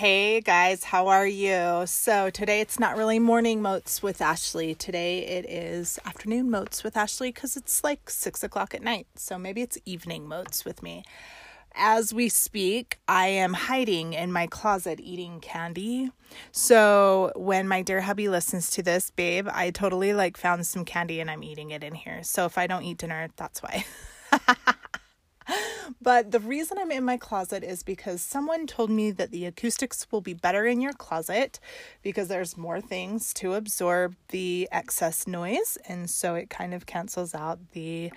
Hey guys, how are you? So today it's not really morning motes with Ashley. Today it is afternoon motes with Ashley because it's like six o'clock at night. So maybe it's evening motes with me. As we speak, I am hiding in my closet eating candy. So when my dear hubby listens to this, babe, I totally like found some candy and I'm eating it in here. So if I don't eat dinner, that's why. But the reason I'm in my closet is because someone told me that the acoustics will be better in your closet because there's more things to absorb the excess noise. And so it kind of cancels out the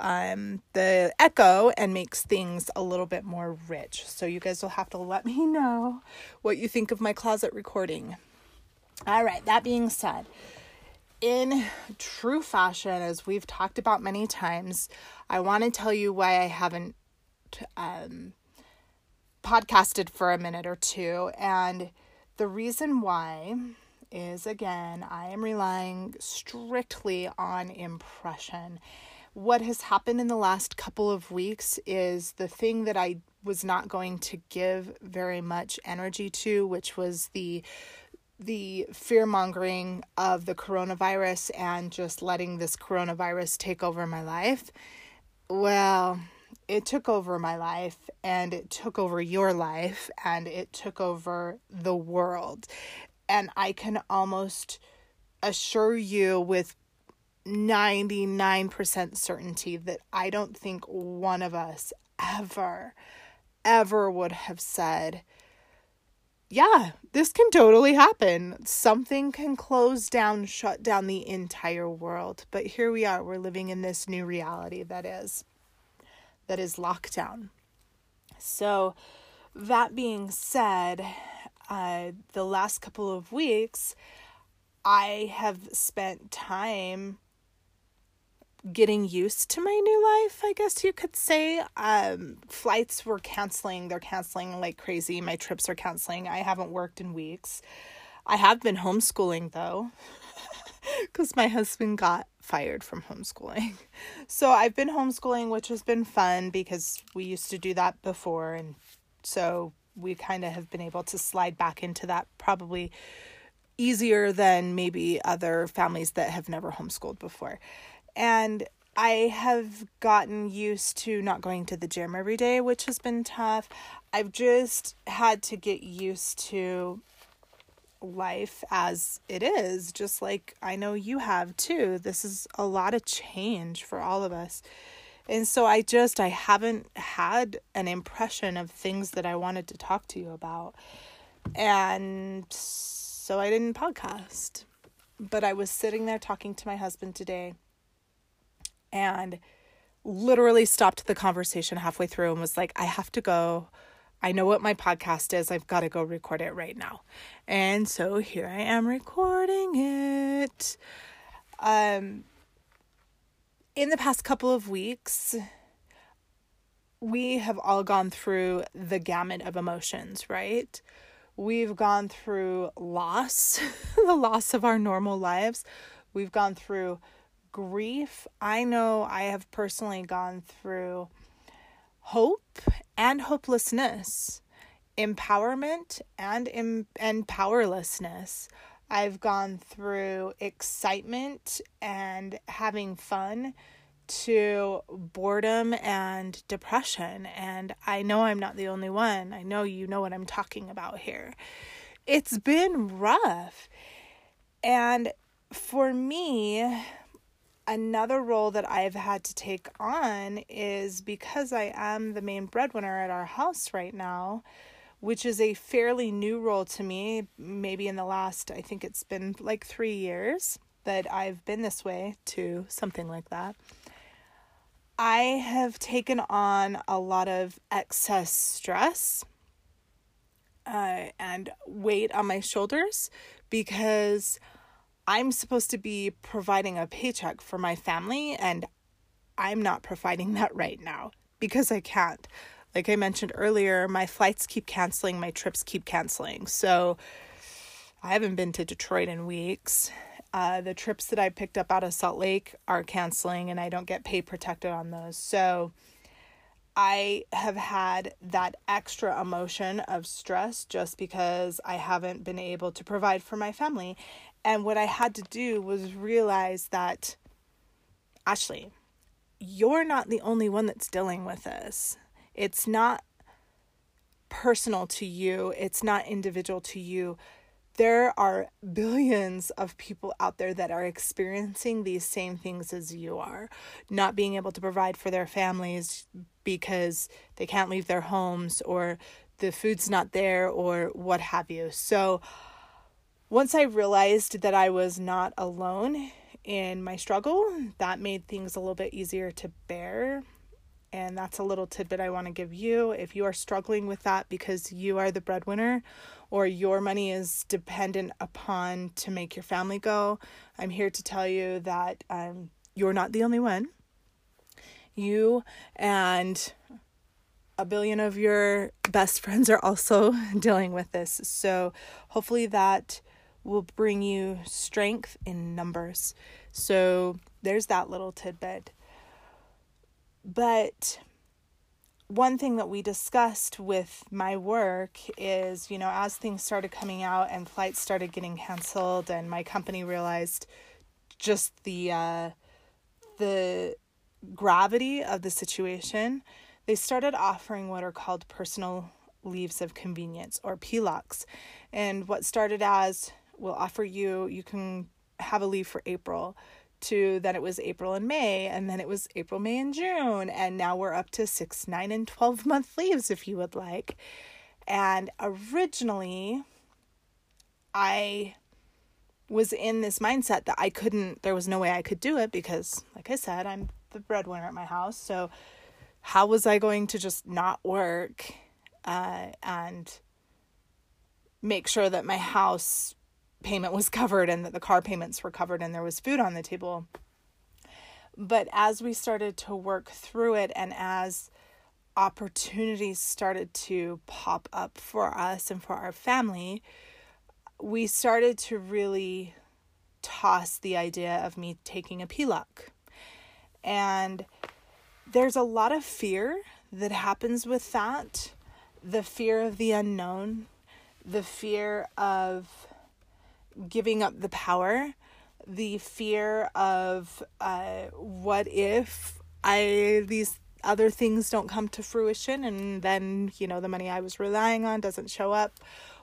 um, the echo and makes things a little bit more rich. So you guys will have to let me know what you think of my closet recording. All right, that being said, in true fashion, as we've talked about many times, I want to tell you why I haven't um, podcasted for a minute or two. And the reason why is again, I am relying strictly on impression. What has happened in the last couple of weeks is the thing that I was not going to give very much energy to, which was the the fear mongering of the coronavirus and just letting this coronavirus take over my life. Well, it took over my life and it took over your life and it took over the world. And I can almost assure you with 99% certainty that I don't think one of us ever, ever would have said, yeah, this can totally happen. Something can close down, shut down the entire world. But here we are, we're living in this new reality that is that is lockdown. So, that being said, uh, the last couple of weeks, I have spent time getting used to my new life, I guess you could say. Um, flights were canceling, they're canceling like crazy. My trips are canceling. I haven't worked in weeks. I have been homeschooling though, because my husband got fired from homeschooling. So I've been homeschooling, which has been fun because we used to do that before. And so we kind of have been able to slide back into that probably easier than maybe other families that have never homeschooled before. And I have gotten used to not going to the gym every day, which has been tough. I've just had to get used to life as it is, just like I know you have too. This is a lot of change for all of us. And so I just I haven't had an impression of things that I wanted to talk to you about. And so I didn't podcast. But I was sitting there talking to my husband today and literally stopped the conversation halfway through and was like, I have to go. I know what my podcast is. I've got to go record it right now. And so here I am recording it. Um in the past couple of weeks, we have all gone through the gamut of emotions, right? We've gone through loss, the loss of our normal lives. We've gone through grief. I know I have personally gone through hope and hopelessness, empowerment and em- and powerlessness. I've gone through excitement and having fun to boredom and depression. And I know I'm not the only one. I know you know what I'm talking about here. It's been rough. And for me, another role that I've had to take on is because I am the main breadwinner at our house right now, which is a fairly new role to me, maybe in the last, I think it's been like three years that I've been this way to something like that. I have taken on a lot of excess stress uh, and weight on my shoulders because I'm supposed to be providing a paycheck for my family, and I'm not providing that right now because I can't. Like I mentioned earlier, my flights keep canceling, my trips keep canceling. So I haven't been to Detroit in weeks. Uh, the trips that I picked up out of Salt Lake are canceling, and I don't get pay protected on those. So I have had that extra emotion of stress just because I haven't been able to provide for my family. And what I had to do was realize that, Ashley, you're not the only one that's dealing with this. It's not personal to you, it's not individual to you. There are billions of people out there that are experiencing these same things as you are, not being able to provide for their families because they can't leave their homes or the food's not there or what have you. So, once I realized that I was not alone in my struggle, that made things a little bit easier to bear. And that's a little tidbit I want to give you. If you are struggling with that because you are the breadwinner or your money is dependent upon to make your family go, I'm here to tell you that um, you're not the only one. You and a billion of your best friends are also dealing with this. So hopefully that will bring you strength in numbers. So there's that little tidbit. But one thing that we discussed with my work is, you know, as things started coming out and flights started getting canceled, and my company realized just the uh, the gravity of the situation, they started offering what are called personal leaves of convenience or PLOCs. And what started as we'll offer you, you can have a leave for April to then it was April and May, and then it was April, May, and June, and now we're up to six, nine, and 12 month leaves if you would like. And originally, I was in this mindset that I couldn't, there was no way I could do it because, like I said, I'm the breadwinner at my house. So, how was I going to just not work uh, and make sure that my house payment was covered and that the car payments were covered and there was food on the table. But as we started to work through it and as opportunities started to pop up for us and for our family, we started to really toss the idea of me taking a PLOC. And there's a lot of fear that happens with that the fear of the unknown, the fear of giving up the power, the fear of uh, what if I these other things don't come to fruition and then you know the money I was relying on doesn't show up.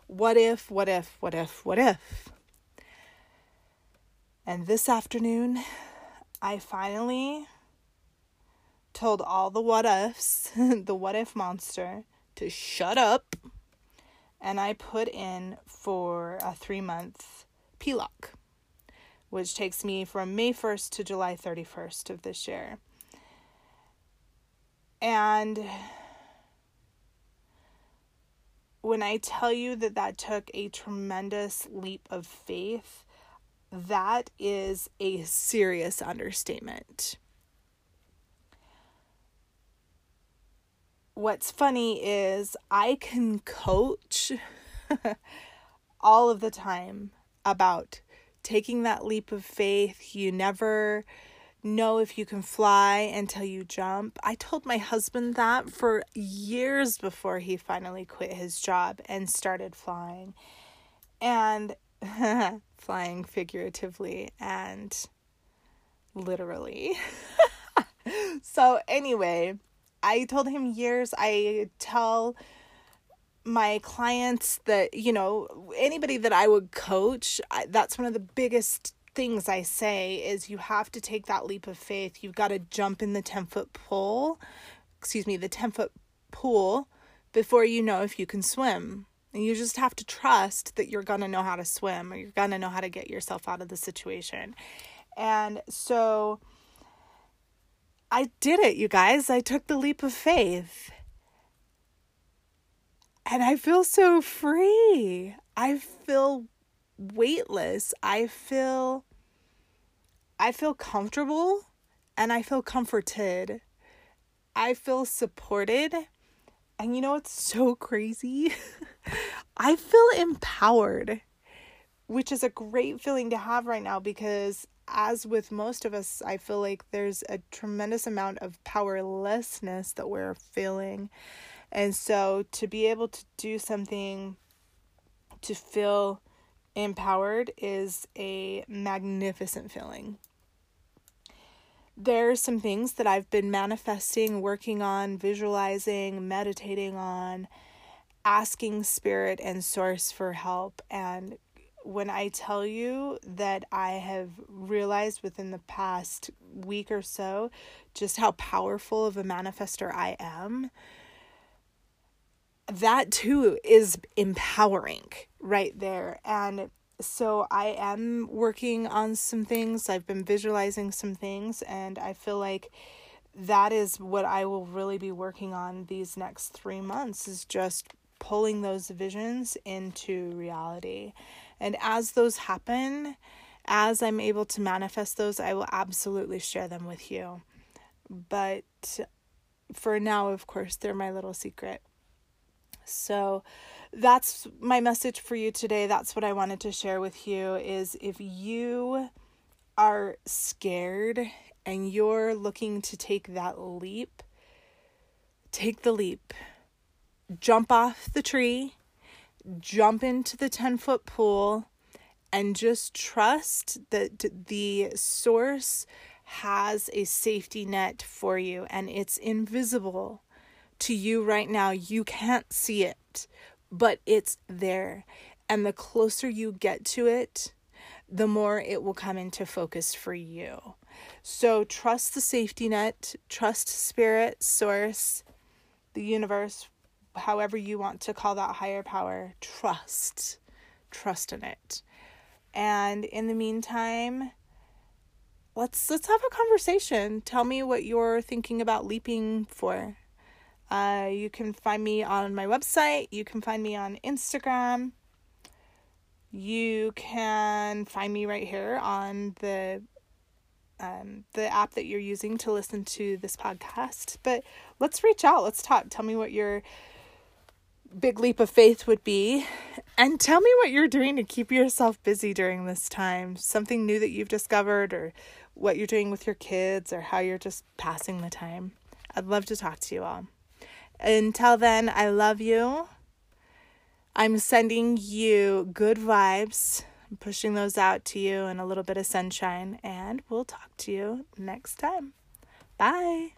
What if? What if? What if? What if? And this afternoon, I finally told all the what ifs, the what if monster, to shut up. And I put in for a three month PLOC, which takes me from May 1st to July 31st of this year. And when I tell you that that took a tremendous leap of faith, that is a serious understatement. What's funny is I can coach all of the time about taking that leap of faith. You never know if you can fly until you jump. I told my husband that for years before he finally quit his job and started flying. And flying figuratively and literally. so, anyway, I told him years. I tell my clients that you know anybody that I would coach I, that's one of the biggest things I say is you have to take that leap of faith. You've got to jump in the 10 foot pool excuse me the 10 foot pool before you know if you can swim. And you just have to trust that you're going to know how to swim or you're going to know how to get yourself out of the situation. And so I did it you guys I took the leap of faith and I feel so free. I feel weightless. I feel I feel comfortable and I feel comforted. I feel supported. And you know what's so crazy? I feel empowered, which is a great feeling to have right now because as with most of us, I feel like there's a tremendous amount of powerlessness that we're feeling. And so to be able to do something to feel empowered is a magnificent feeling. There's some things that I've been manifesting, working on, visualizing, meditating on, asking spirit and source for help. And when I tell you that I have realized within the past week or so just how powerful of a manifester I am, that too is empowering right there. And so I am working on some things. I've been visualizing some things, and I feel like that is what I will really be working on these next three months is just pulling those visions into reality. And as those happen, as I'm able to manifest those, I will absolutely share them with you. But for now, of course, they're my little secret. So that's my message for you today. That's what I wanted to share with you is if you are scared and you're looking to take that leap, take the leap. Jump off the tree, jump into the 10 foot pool, and just trust that the source has a safety net for you and it's invisible to you right now. You can't see it, but it's there. And the closer you get to it, the more it will come into focus for you. So trust the safety net, trust spirit, source, the universe, however you want to call that higher power. Trust. Trust in it. And in the meantime, let's let's have a conversation. Tell me what you're thinking about leaping for. Uh, you can find me on my website. You can find me on Instagram. You can find me right here on the um, the app that you're using to listen to this podcast. But let's reach out. Let's talk. Tell me what your big leap of faith would be. And tell me what you're doing to keep yourself busy during this time. Something new that you've discovered, or what you're doing with your kids, or how you're just passing the time. I'd love to talk to you all. Until then, I love you. I'm sending you good vibes, I'm pushing those out to you and a little bit of sunshine, and we'll talk to you next time. Bye.